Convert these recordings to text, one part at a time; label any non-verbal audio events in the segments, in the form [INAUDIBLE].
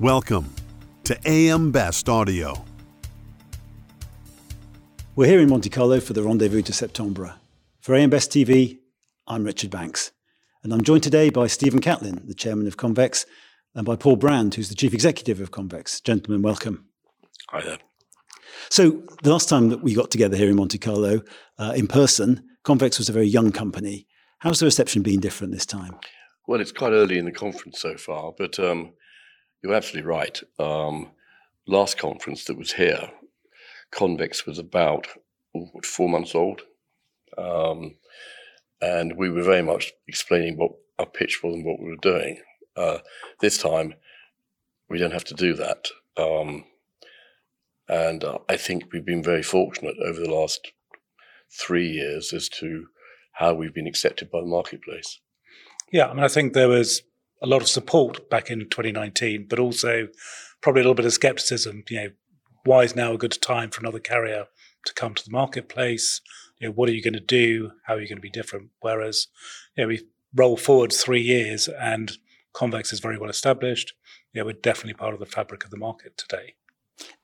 Welcome to AM Best Audio. We're here in Monte Carlo for the Rendezvous de Septembre. For AM Best TV, I'm Richard Banks, and I'm joined today by Stephen Catlin, the chairman of Convex, and by Paul Brand, who's the chief executive of Convex. Gentlemen, welcome. Hi there. So, the last time that we got together here in Monte Carlo uh, in person, Convex was a very young company. How's the reception been different this time? Well, it's quite early in the conference so far, but um, you're absolutely right. Um, last conference that was here, Convex was about four months old. Um, and we were very much explaining what our pitch was and what we were doing. Uh, this time, we don't have to do that. Um, and uh, I think we've been very fortunate over the last three years as to how we've been accepted by the marketplace. Yeah, I mean, I think there was a lot of support back in 2019, but also probably a little bit of skepticism. You know, why is now a good time for another carrier to come to the marketplace? You know, what are you going to do? How are you going to be different? Whereas, you know, we roll forward three years and Convex is very well established. You know, we're definitely part of the fabric of the market today.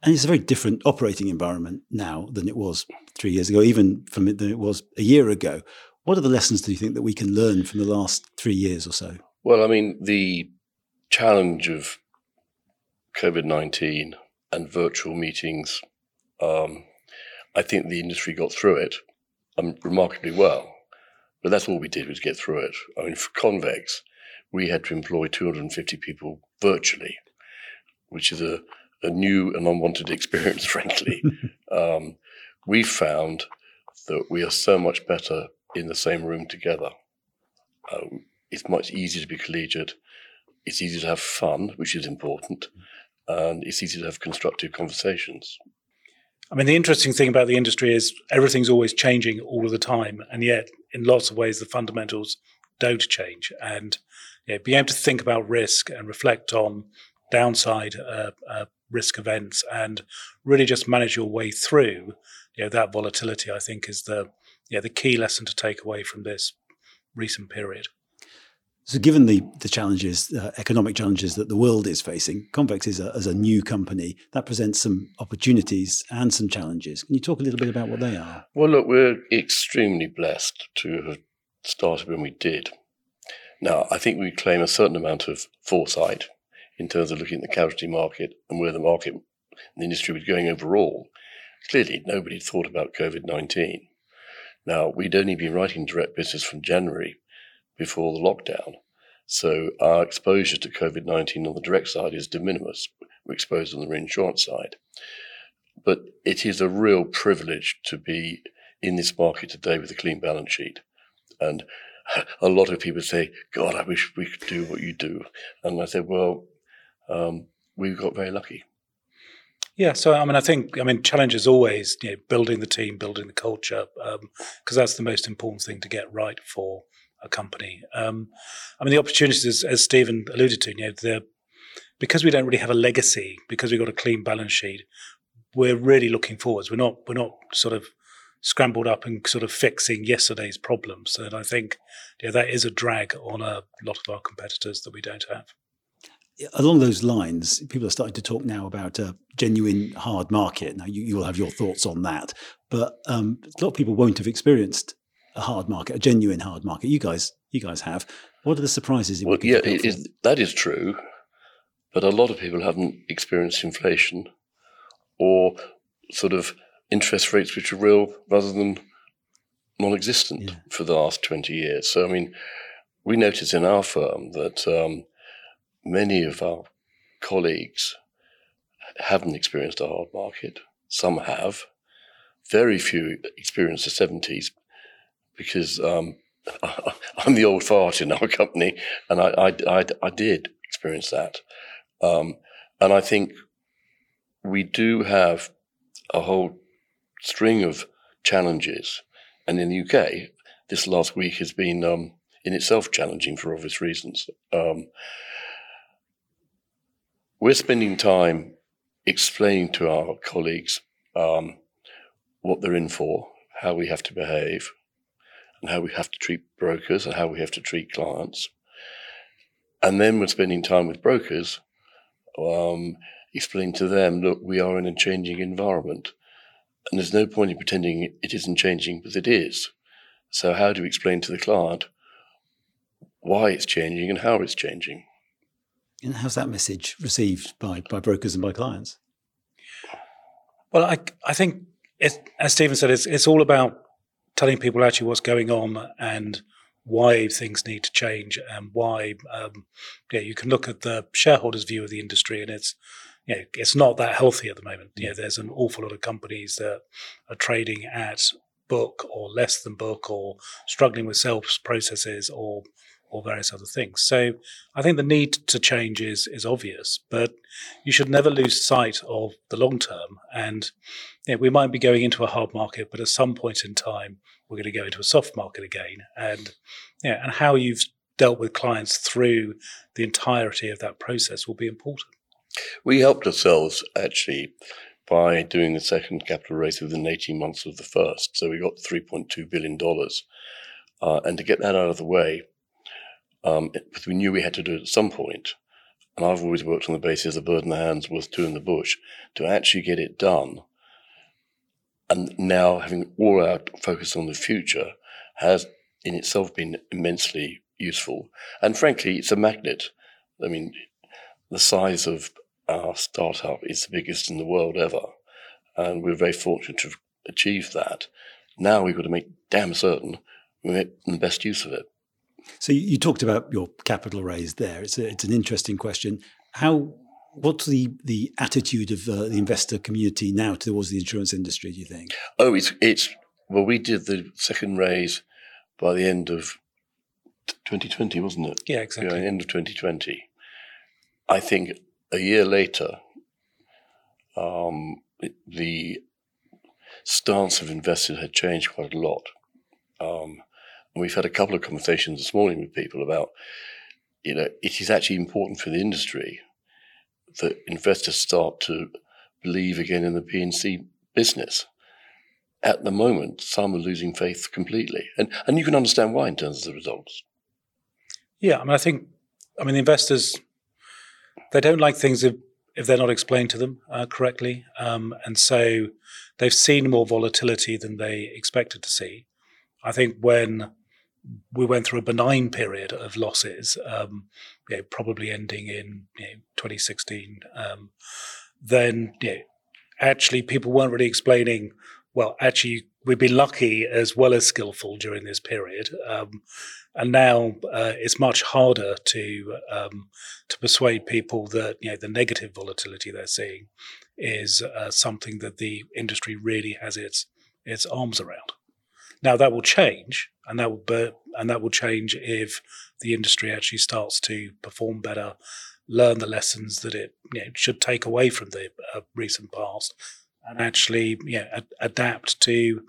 And it's a very different operating environment now than it was three years ago, even from it than it was a year ago. What are the lessons do you think that we can learn from the last three years or so? Well, I mean, the challenge of COVID 19 and virtual meetings, um, I think the industry got through it um, remarkably well. But that's all we did was get through it. I mean, for Convex, we had to employ 250 people virtually, which is a, a new and unwanted [LAUGHS] experience, frankly. [LAUGHS] um, we found that we are so much better in the same room together. Uh, it's much easier to be collegiate. It's easy to have fun, which is important, and it's easy to have constructive conversations. I mean, the interesting thing about the industry is everything's always changing all of the time, and yet, in lots of ways, the fundamentals don't change. And you know, being able to think about risk and reflect on downside uh, uh, risk events, and really just manage your way through, you know, that volatility. I think is the yeah the key lesson to take away from this recent period. So, given the the challenges, uh, economic challenges that the world is facing, Convex is a, as a new company that presents some opportunities and some challenges. Can you talk a little bit about what they are? Well, look, we're extremely blessed to have started when we did. Now, I think we claim a certain amount of foresight in terms of looking at the casualty market and where the market and the industry was going overall. Clearly, nobody thought about COVID 19. Now, we'd only been writing direct business from January before the lockdown. So our exposure to COVID 19 on the direct side is de minimis. We're exposed on the reinsurance side. But it is a real privilege to be in this market today with a clean balance sheet. And [LAUGHS] a lot of people say, God, I wish we could do what you do. And I said, well, um, we got very lucky. Yeah, so I mean, I think I mean, challenge is always you know, building the team, building the culture, because um, that's the most important thing to get right for a company. Um, I mean, the opportunities, as Stephen alluded to, you know, the because we don't really have a legacy, because we've got a clean balance sheet, we're really looking forwards. We're not we're not sort of scrambled up and sort of fixing yesterday's problems. And I think yeah, that is a drag on a lot of our competitors that we don't have. Along those lines, people are starting to talk now about a genuine hard market. Now, you, you will have your thoughts on that, but um, a lot of people won't have experienced a hard market, a genuine hard market. You guys, you guys have. What are the surprises? Well, yeah, that is true, but a lot of people haven't experienced inflation or sort of interest rates which are real rather than non-existent yeah. for the last twenty years. So, I mean, we notice in our firm that um, many of our colleagues haven't experienced a hard market. Some have. Very few experienced the 70s because um, [LAUGHS] I'm the old fart in our company, and I, I, I, I did experience that. Um, and I think we do have a whole string of challenges. And in the UK, this last week has been um, in itself challenging for obvious reasons. Um, we're spending time explaining to our colleagues um, what they're in for, how we have to behave, and how we have to treat brokers and how we have to treat clients. And then we're spending time with brokers um, explain to them, look, we are in a changing environment. And there's no point in pretending it isn't changing, but it is. So, how do we explain to the client why it's changing and how it's changing? And how's that message received by, by brokers and by clients? Well, I, I think, as Stephen said, it's, it's all about telling people actually what's going on and why things need to change and why um, yeah you can look at the shareholders view of the industry and it's you know, it's not that healthy at the moment. You know, there's an awful lot of companies that are trading at book or less than book or struggling with sales processes or or various other things. So I think the need to change is is obvious, but you should never lose sight of the long term. And you know, we might be going into a hard market, but at some point in time, we're going to go into a soft market again. And yeah, and how you've dealt with clients through the entirety of that process will be important. We helped ourselves actually by doing the second capital raise within 18 months of the first. So we got $3.2 billion. Uh, and to get that out of the way, um, because we knew we had to do it at some point. and I've always worked on the basis of bird in the hand's worth two in the bush, to actually get it done. And now having all our focus on the future has in itself been immensely useful. And frankly, it's a magnet. I mean, the size of our startup is the biggest in the world ever. And we're very fortunate to have achieved that. Now we've got to make damn certain we make the best use of it. So you talked about your capital raise there. It's a, it's an interesting question. How what's the the attitude of uh, the investor community now towards the insurance industry? Do you think? Oh, it's it's well, we did the second raise by the end of 2020, wasn't it? Yeah, exactly. Yeah, end of 2020. I think a year later, um, it, the stance of investors had changed quite a lot. Um, and we've had a couple of conversations this morning with people about, you know, it is actually important for the industry that investors start to believe again in the P&C business. At the moment, some are losing faith completely. And, and you can understand why in terms of the results. Yeah, I mean, I think, I mean, the investors, they don't like things if, if they're not explained to them uh, correctly. Um, and so they've seen more volatility than they expected to see. I think when we went through a benign period of losses, um, you know, probably ending in you know, 2016. Um, then you know, actually people weren't really explaining. Well, actually, we've been lucky as well as skillful during this period, um, and now uh, it's much harder to um, to persuade people that you know the negative volatility they're seeing is uh, something that the industry really has its its arms around. Now that will change, and that will be, and that will change if the industry actually starts to perform better, learn the lessons that it you know, should take away from the uh, recent past, and actually you know, ad- adapt to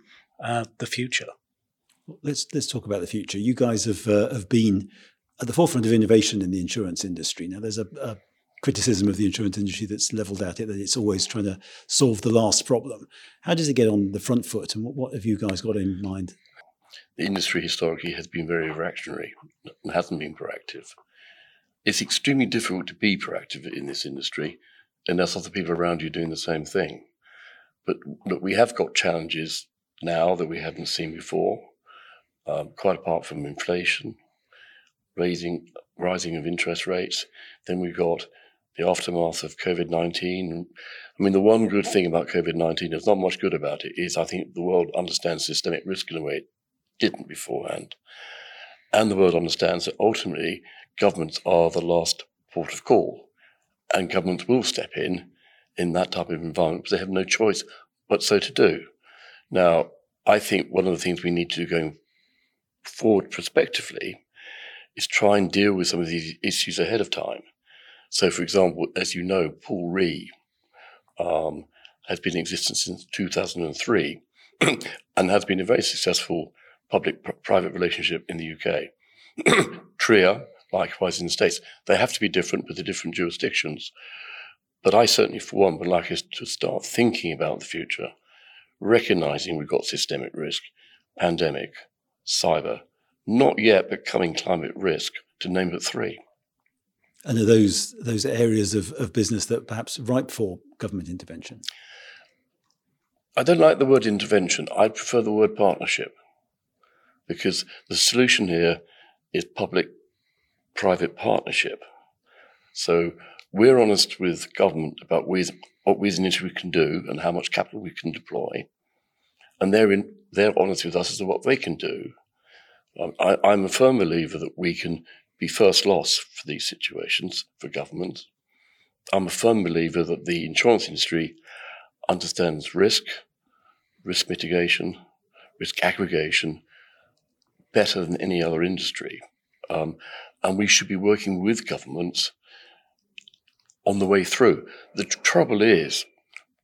uh, the future. Let's let's talk about the future. You guys have uh, have been at the forefront of innovation in the insurance industry. Now, there's a, a criticism of the insurance industry that's leveled at it that it's always trying to solve the last problem. How does it get on the front foot, and what, what have you guys got in mind? The industry historically has been very reactionary and hasn't been proactive. It's extremely difficult to be proactive in this industry and unless other people around you doing the same thing. But look, we have got challenges now that we haven't seen before, um, quite apart from inflation, raising, rising of interest rates. Then we've got the aftermath of COVID 19. I mean, the one good thing about COVID 19, there's not much good about it, is I think the world understands systemic risk in a way it didn't beforehand. And the world understands that ultimately governments are the last port of call. And governments will step in in that type of environment because they have no choice but so to do. Now, I think one of the things we need to do going forward prospectively is try and deal with some of these issues ahead of time. So, for example, as you know, Pool Re um, has been in existence since 2003 [CLEARS THROAT] and has been a very successful public-private relationship in the UK. [CLEARS THROAT] TRIA, likewise in the States, they have to be different with the different jurisdictions. But I certainly, for one, would like us to start thinking about the future, recognizing we've got systemic risk, pandemic, cyber, not yet becoming climate risk, to name but three. And are those those areas of, of business that perhaps ripe for government intervention? I don't like the word intervention. I prefer the word partnership because the solution here is public private partnership. So we're honest with government about we, what we as an industry can do and how much capital we can deploy. And they're, in, they're honest with us as to what they can do. Um, I, I'm a firm believer that we can be first loss for these situations for government. I'm a firm believer that the insurance industry understands risk, risk mitigation, risk aggregation better than any other industry. Um, and we should be working with governments on the way through. The trouble is,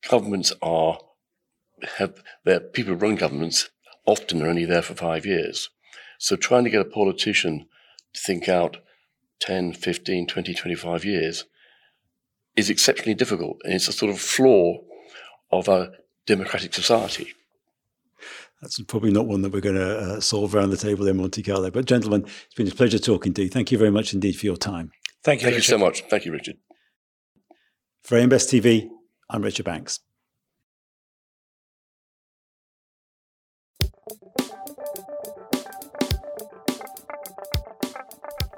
governments are have their people run governments often are only there for five years. So trying to get a politician think out 10, 15, 20, 25 years is exceptionally difficult. And it's a sort of flaw of a democratic society. That's probably not one that we're going to uh, solve around the table in Monte Carlo. But, gentlemen, it's been a pleasure talking to you. Thank you very much indeed for your time. Thank you. Thank you so much. Thank you, Richard. For AM Best TV, I'm Richard Banks.